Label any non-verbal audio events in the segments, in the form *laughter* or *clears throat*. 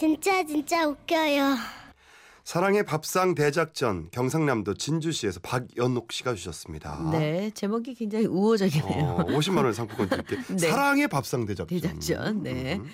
진짜 진짜 웃겨요. 사랑의 밥상 대작전 경상남도 진주시에서 박연옥 씨가 주셨습니다. 네, 제목이 굉장히 우호적이네요. 어, 50만 원 상품권 드릴게. *laughs* 네. 사랑의 밥상 대작전. 대작전, 네. 음.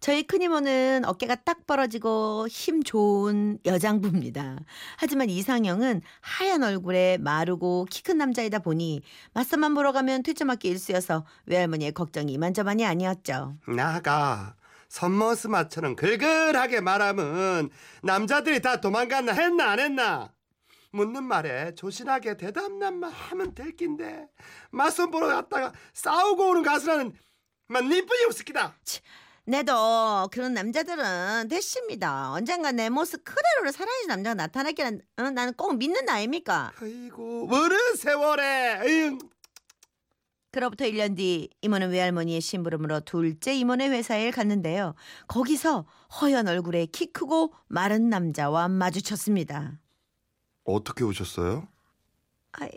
저희 큰 이모는 어깨가 딱 벌어지고 힘 좋은 여장부입니다. 하지만 이상형은 하얀 얼굴에 마르고 키 큰 남자이다 보니 맞서만 보러 가면 퇴짜맞기 일쑤여서 외할머니의 걱정이 이만저만이 아니었죠. 나가 선머스마처럼 글글하게 말하면 남자들이 다 도망갔나 했나 안 했나? 묻는 말에 조신하게 대답만 하면 될 낀데 맞선 보러 갔다가 싸우고 오는 가수라는 만 니뿐이 없을기다. 내도 그런 남자들은 됐습니다. 언젠가 내 모습 그대로를 살아있는 남자가 나타나기는 어, 나는 꼭 믿는 아입니까? 아이고 어느 세월에 에휴. 그로부터 1년 뒤 이모는 외할머니의 심부름으로 둘째 이모네 회사에 갔는데요. 거기서 허연 얼굴에 키 크고 마른 남자와 마주쳤습니다. 어떻게 오셨어요? 아,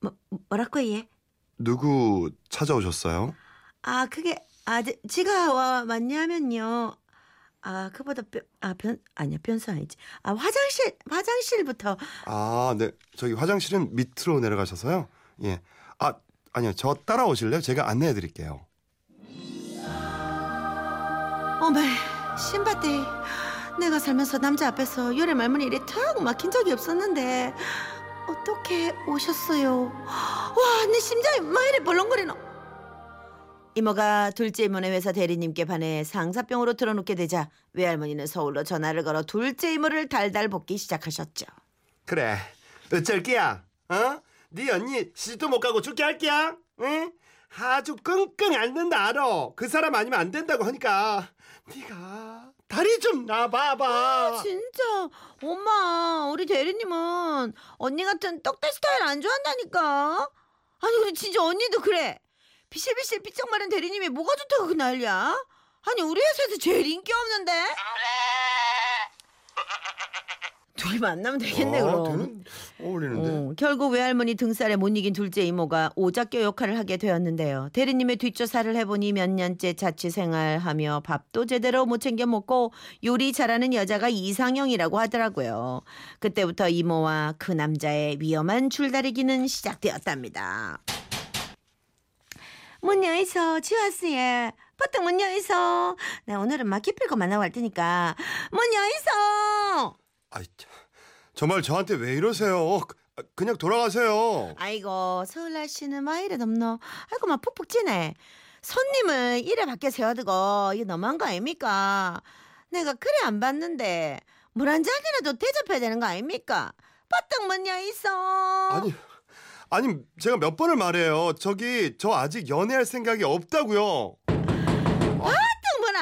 뭐, 뭐라고 얘? 누구 찾아오셨어요? 아, 그게 아, 지- 지가 와 맞냐면요. 아, 그보다 변, 아, 변 아니야, 변수 아니지. 아, 화장실 화장실부터 아, 네. 저기 화장실은 밑으로 내려가셔서요. 예. 아, 아니요. 저 따라오실래요? 제가 안내해 드릴게요. 어메, 신바띠. 내가 살면서 남자 앞에서 요래 말문이 이리 턱 막힌 적이 없었는데 어떻게 오셨어요? 와, 내 심장이 막 이리 벌렁거리노. 이모가 둘째 이모네 회사 대리님께 반해 상사병으로 틀어놓게 되자 외할머니는 서울로 전화를 걸어 둘째 이모를 달달 볶기 시작하셨죠. 그래. 어쩔 끼야? 어? 네 언니 시도 못 가고 죽게 할 끼야? 응? 아주 끙끙 앓는다 알아. 그 사람 아니면 안 된다고 하니까 네가 다리 좀 놔봐봐. 진짜 엄마 우리 대리님은 언니 같은 떡대 스타일 안 좋아한다니까 아니 근데 진짜 언니도 그래 비실비실 삐쩍 마른 대리님이 뭐가 좋다고 그 난리야 아니 우리 회사에서 제일 인기 없는데 둘이 만나면 되겠네 어, 그럼 되는 어울리는데. 어, 결국 외할머니 등살에 못 이긴 둘째 이모가 오작교 역할을 하게 되었는데요. 대리님의 뒷조사를 해보니 몇 년째 자취 생활하며 밥도 제대로 못 챙겨 먹고 요리 잘하는 여자가 이상형이라고 하더라고요. 그때부터 이모와 그 남자의 위험한 줄다리기는 시작되었답니다. 문 여이소 지웠어요. 버튼 문 여이소. 나 오늘은 막 기필고 만나고 할 테니까 문 여이소. 아이, 참. 정말 저한테 왜 이러세요? 그- 그냥 돌아가세요. 아이고 서울 날씨는 막 이래 덥노 아이고 막 푹푹 찌네 손님을 이래 밖에 세워두고 이게 너무한 거 아닙니까 내가 그래 안 봤는데 물 한 잔이라도 대접해야 되는 거 아닙니까 빠떡 뭐냐 있어 아니, 아니 제가 몇 번을 말해요. 저기 저 아직 연애할 생각이 없다고요. 빠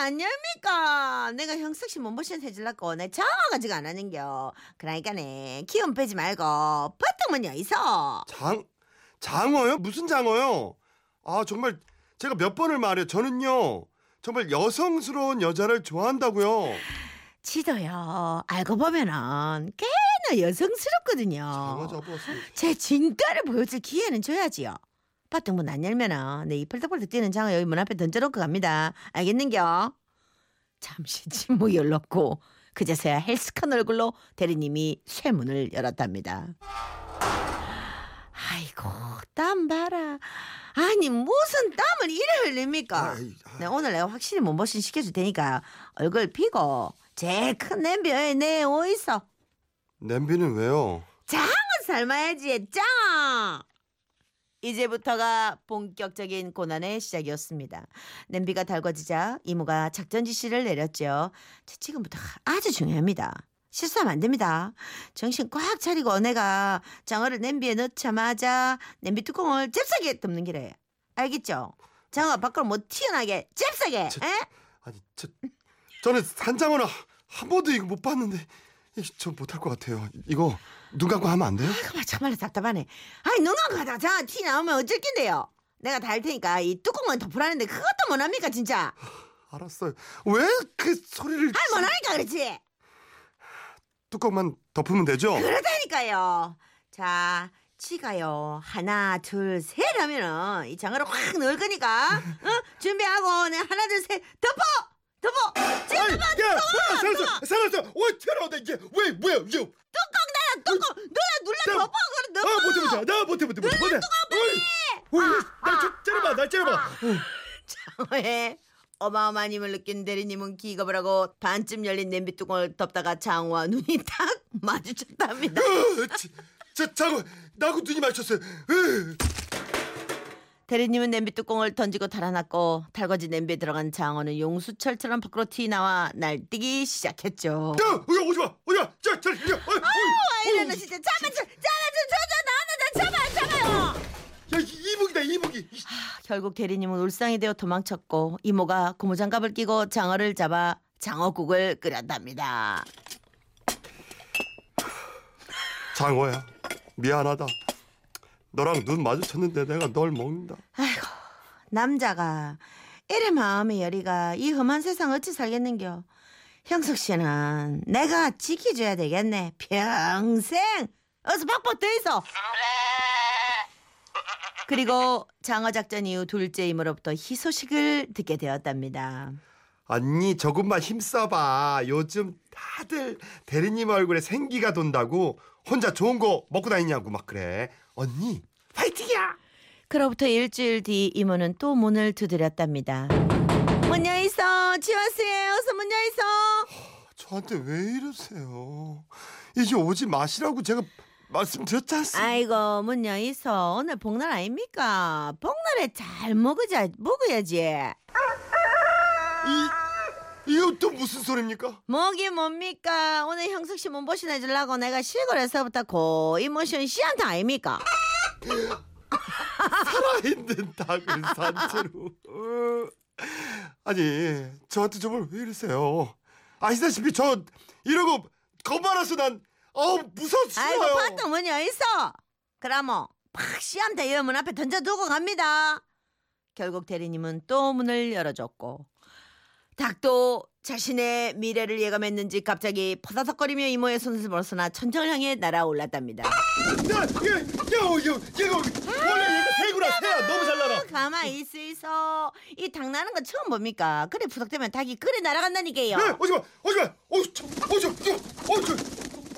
열니까 내가 형석 씨 몸보신 해줄라고 내 장화가지고 안 하는겨 그러니까네 기운 빼지 말고 뭐냐 있어 장 장어요? 무슨 장어요? 아 정말 제가 몇 번을 말해요. 저는요 정말 여성스러운 여자를 좋아한다고요. 지도요 알고 보면은 꽤나 여성스럽거든요 장어 잡았어. 제 진가를 보여줄 기회는 줘야지요. 바통 문안 열면은 내이 펄떡펄떡 뛰는 장어 여기 문 앞에 던져놓고 갑니다. 알겠는겨? 잠시 *laughs* 침묵이 열렸고 그제서야 헬스칸 얼굴로 대리님이 쇠문을 열었답니다. 아이고 땀 봐라. 아니 무슨 땀을 이래 흘립니까? 아이, 아. 네, 오늘 내가 확실히 몸보신 시켜줄 테니까 얼굴 피고 제일 큰 냄비에 내 어있어. 냄비는 왜요? 장은 삶아야지 짱 이제부터가 본격적인 고난의 시작이었습니다. 냄비가 달궈지자 이모가 작전 지시를 내렸죠. 자, 지금부터 아주 중요합니다. 실수하면 안 됩니다. 정신 꽉 차리고 내가 장어를 냄비에 넣자마자 냄비 뚜껑을 잽싸게 덮는 기래. 알겠죠? 장어 밖으로 못 튀어나게 잽싸게. 저- 에? 아니 저 저는 산장어는 한 번도 이거 못 봤는데 이- 저 못할 것 같아요. 이거 눈 감고 하면 안 돼요? 정말 정말 답답하네. 아니 눈 감고 하다가 장어 티 나오면 어쩔 낀데요. 내가 다 할 테니까 이 뚜껑은 덮으라는데 그것도 못합니까 진짜? *laughs* 알았어요. 왜 그 소리를 아이 못하니까 그렇지. 뚜껑만 덮으면 되죠? 그러다니까요. 자, 치가요. 하나, 둘, 셋 하면은 이 장어를 확 넣을 거니까. 어? 준비하고 내 하나, 둘, 셋 덮어! 덮어. 아니, 야, 뭐야, 살았어, 살았어. 어, 튀어나온다 이게. 왜, 뭐야. 뚜껑 뚜껑. 누나 눌러 나- 덮어 그래 덮어. 아, 못해, 못해, 나 못해, 못해, 못해, 못해. 어이, 어이, 날좀 째려봐, 날 째려봐. 왜 어마어마한 힘을 느낀 대리님은 기겁을 하고 반쯤 열린 냄비 뚜껑을 덮다가 장우와 눈이 딱 마주쳤답니다. 어, 지- 저, 자고, 나하고 눈이 맞췄어요. 으. 대리님은 냄비 뚜껑을 던지고 달아났고 달궈진 냄비에 들어간 장어는 용수철처럼 밖으로 튀나와 날뛰기 시작했죠. 야, 야, 오지 마, 오지 마. 자, 자, 야, 어이. 이래는 진짜 잡아 줘, 잡아 줘, 저저 나는 나 잡아 잡아요. 야, 이- 이북이다, 이북이. 이- 결국 대리님은 울상이 되어 도망쳤고 이모가 고무장갑을 끼고 장어를 잡아 장어국을 끓였답니다. 장어야, 미안하다. 너랑 눈 마주쳤는데 내가 널 먹는다. 아이고 남자가 이래 마음의 열이가 이 험한 세상 어찌 살겠는겨. 형석 씨는 내가 지켜줘야 되겠네. 평생 어서 팍팍 더 있어. 그리고 장어 작전 이후 둘째 이모로부터 희소식을 듣게 되었답니다. 언니 조금만 힘써봐. 요즘 다들 대리님 얼굴에 생기가 돈다고 혼자 좋은 거 먹고 다니냐고 막 그래. 언니 파이팅이야. 그로부터 일주일 뒤 이모는 또 문을 두드렸답니다. 문 열있어. 지웠어요. 어서 문 열있어. 저한테 왜 이러세요? 이제 오지 마시라고 제가 말씀드렸지 않습니까? 아이고 문 열있어. 오늘 복날 아닙니까? 복날에 잘 먹으자 먹어야지. 이 또 무슨 소리입니까? 뭐긴 뭡니까? 오늘 형석 씨 몸보신 해주려고 내가 시골에서부터 고이 모신 씨한테 아닙니까? *laughs* 살아있는 닭을 산채로. 어. 아니 저한테 정말 왜 이러세요? 아시다시피 저 이러고 겁 많아서 난 어우 무서워 아이고 죽어요. 파도 문 열있어. 그러면 팍 씨한테 여문 앞에 던져두고 갑니다. 결국 대리님은 또 문을 열어줬고 닭도 자신의 미래를 예감했는지 갑자기 퍼다덕거리며 이모의 손을 벗어나 천정을 향해 날아올랐답니다. 가만히 있어 있어. 이 닭 나는 거 처음 봅니까? 그래 부닥되면 닭이 그래 날아간다니까요. 야, 오지 마, 오지 마, 어, 저, 어, 저, 저, 어, 저,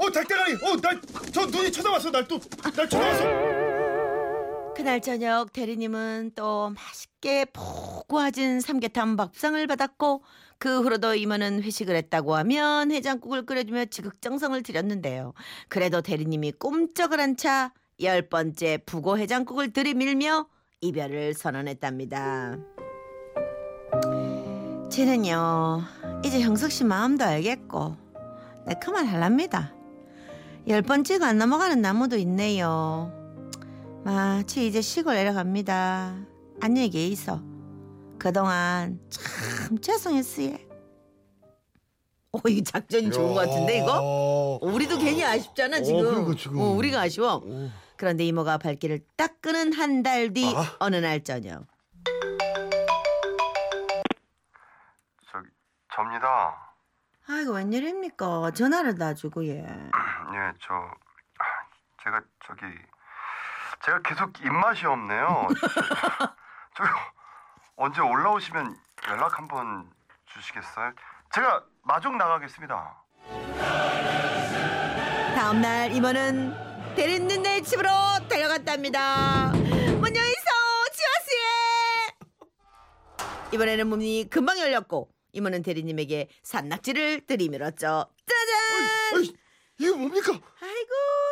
어, 닭대가리, 어, 날 저 눈이 쳐다봤어, 날 또, 날 쳐다봤어. 그날 저녁 대리님은 또 맛있게 푹 구워진 삼계탕 밥상을 받았고 그 후로도 이모는 회식을 했다고 하면 해장국을 끓여주며 지극정성을 들였는데요. 그래도 대리님이 꼼짝을 않자 열 번째 부고 해장국을 들이밀며 이별을 선언했답니다. 쟤는요 이제 형석 씨 마음도 알겠고 내 그만 할랍니다. 열 번째가 안 넘어가는 나무도 있네요. 마치 이제 시골 내려갑니다. 안녕히 계이소. 그동안 참 죄송했어요. 오, 이 작전이 좋은 것 같은데 이거? 우리도 괜히 아쉽잖아 지금. 그러니까 지금. 어, 우리가 아쉬워. 오. 그런데 이모가 발길을 딱 끄는 한 달 뒤 아. 어느 날 저녁. 저기 접니다. 아이고 웬일입니까? 전화를 놔주고 예. *clears throat* 예, 저 제가 저기 제가 계속 입맛이 없네요. *laughs* 저 언제 올라오시면 연락 한번 주시겠어요? 제가 마중 나가겠습니다. 다음 날 이모는 대리님네 집으로 달려갔답니다. 문 열이소 지웠어요. 이번에는 문이 금방 열렸고 이모는 대리님에게 산낙지를 들이밀었죠. 짜잔! 아이, 이 게 뭡니까? 아이고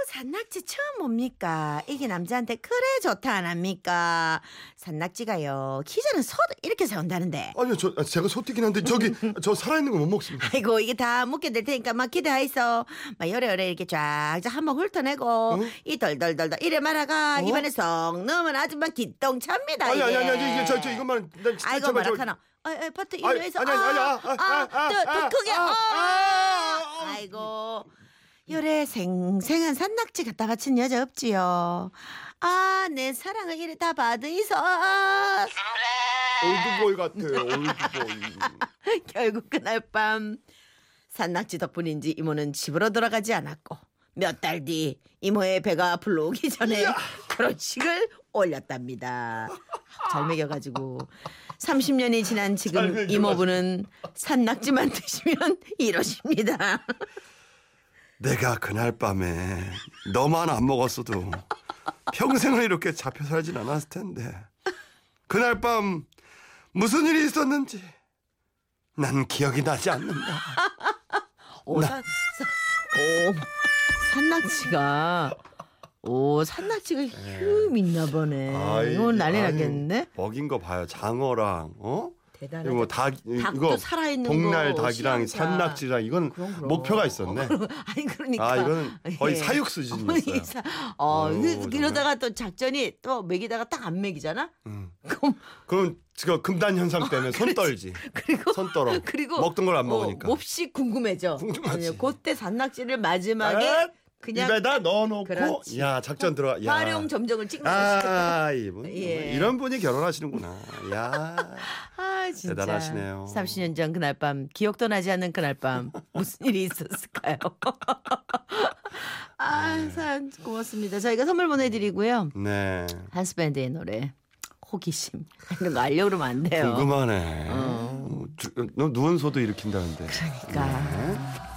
산낙지 처음 뭡니까? 이게 남자한테 그래 좋다 안 합니까? 산낙지가요 기존은 소도 이렇게 세운다는데 아니요, 저 아, 제가 소띠긴 한데 저기 *laughs* 저 살아있는 거 못 먹습니다. 아이고 이게 다 묵게 될 테니까 막 기대하이소 막 요래요래 이렇게 쫙쫙 한번 훑어내고 어? 이 덜덜덜덜 이래 말아가 어? 입안에 썩 넣으면 아주 막 기똥찹니다 아니 아니 아니. 아니 저, 저 이것만 난 아이고 제발 저- 버터 아니, 이리에서 아니, 아니, 아니, 아, 아, 아, 아, 더, 더 아, 크게 아, 어. 아, 아. 아이고 요래 생생한 산낙지 갖다 바친 여자 없지요 아 내 사랑을 이래 다 받으이소 올드보이 같아요, 올드보이. *laughs* 결국 그날 밤 산낙지 덕분인지 이모는 집으로 돌아가지 않았고 몇 달 뒤 이모의 배가 불러오기 전에 결혼식을 올렸답니다. 잘 먹여가지고 30년이 지난 지금 이모부는 산낙지만 *laughs* 드시면 이러십니다. 내가 그날 밤에 너만 안 먹었어도 평생을 이렇게 잡혀 살진 않았을 텐데 그날 밤 무슨 일이 있었는지 난 기억이 나지 않는다. 오, 산, 산, 오, 산낙지가 오 산낙지가 휴 있나 보네. 아이, 이건 난리 아이, 나겠는데? 먹인 거 봐요. 장어랑 어? 대단하다. 이거 닭 닭도 이거 살아있는 복날 거, 닭이랑. 산낙지랑 이건 그럼, 그럼. 목표가 있었네. *laughs* 아니 그러니까 아 이거는 거의 예. 사육 수준이었어요. 사- 어, 어우, 그- 또 작전이 또 먹이다가 딱 안 먹이잖아. 음. 그럼 그럼 지금 금단 현상 때문에 손 떨지. 그리고 손 떨어. 그리고 먹던 걸안 어, 먹으니까. 몹시 궁금해져. 궁금하지. 그때 산낙지를 마지막에 아, 그냥 입에다 넣어놓고 그렇지. 야 작전 들어가. 야. 활용 점정을 찍는 것이 아 이분 *laughs* 예. 이런 분이 결혼하시는구나. 야 *laughs* 아 진짜 대단하시네요. 30년 전 그날 밤 기억도 나지 않는 그날 밤 무슨 일이 있었을까요? *laughs* 아, 네. 참 고맙습니다. 저희가 선물 보내드리고요. 네. 한스밴드의 노래 호기심 이런 거 알려고 그러면 안 돼요. 궁금하네. 어. 어, 주- 너 누운 소도 일으킨다는데. 그러니까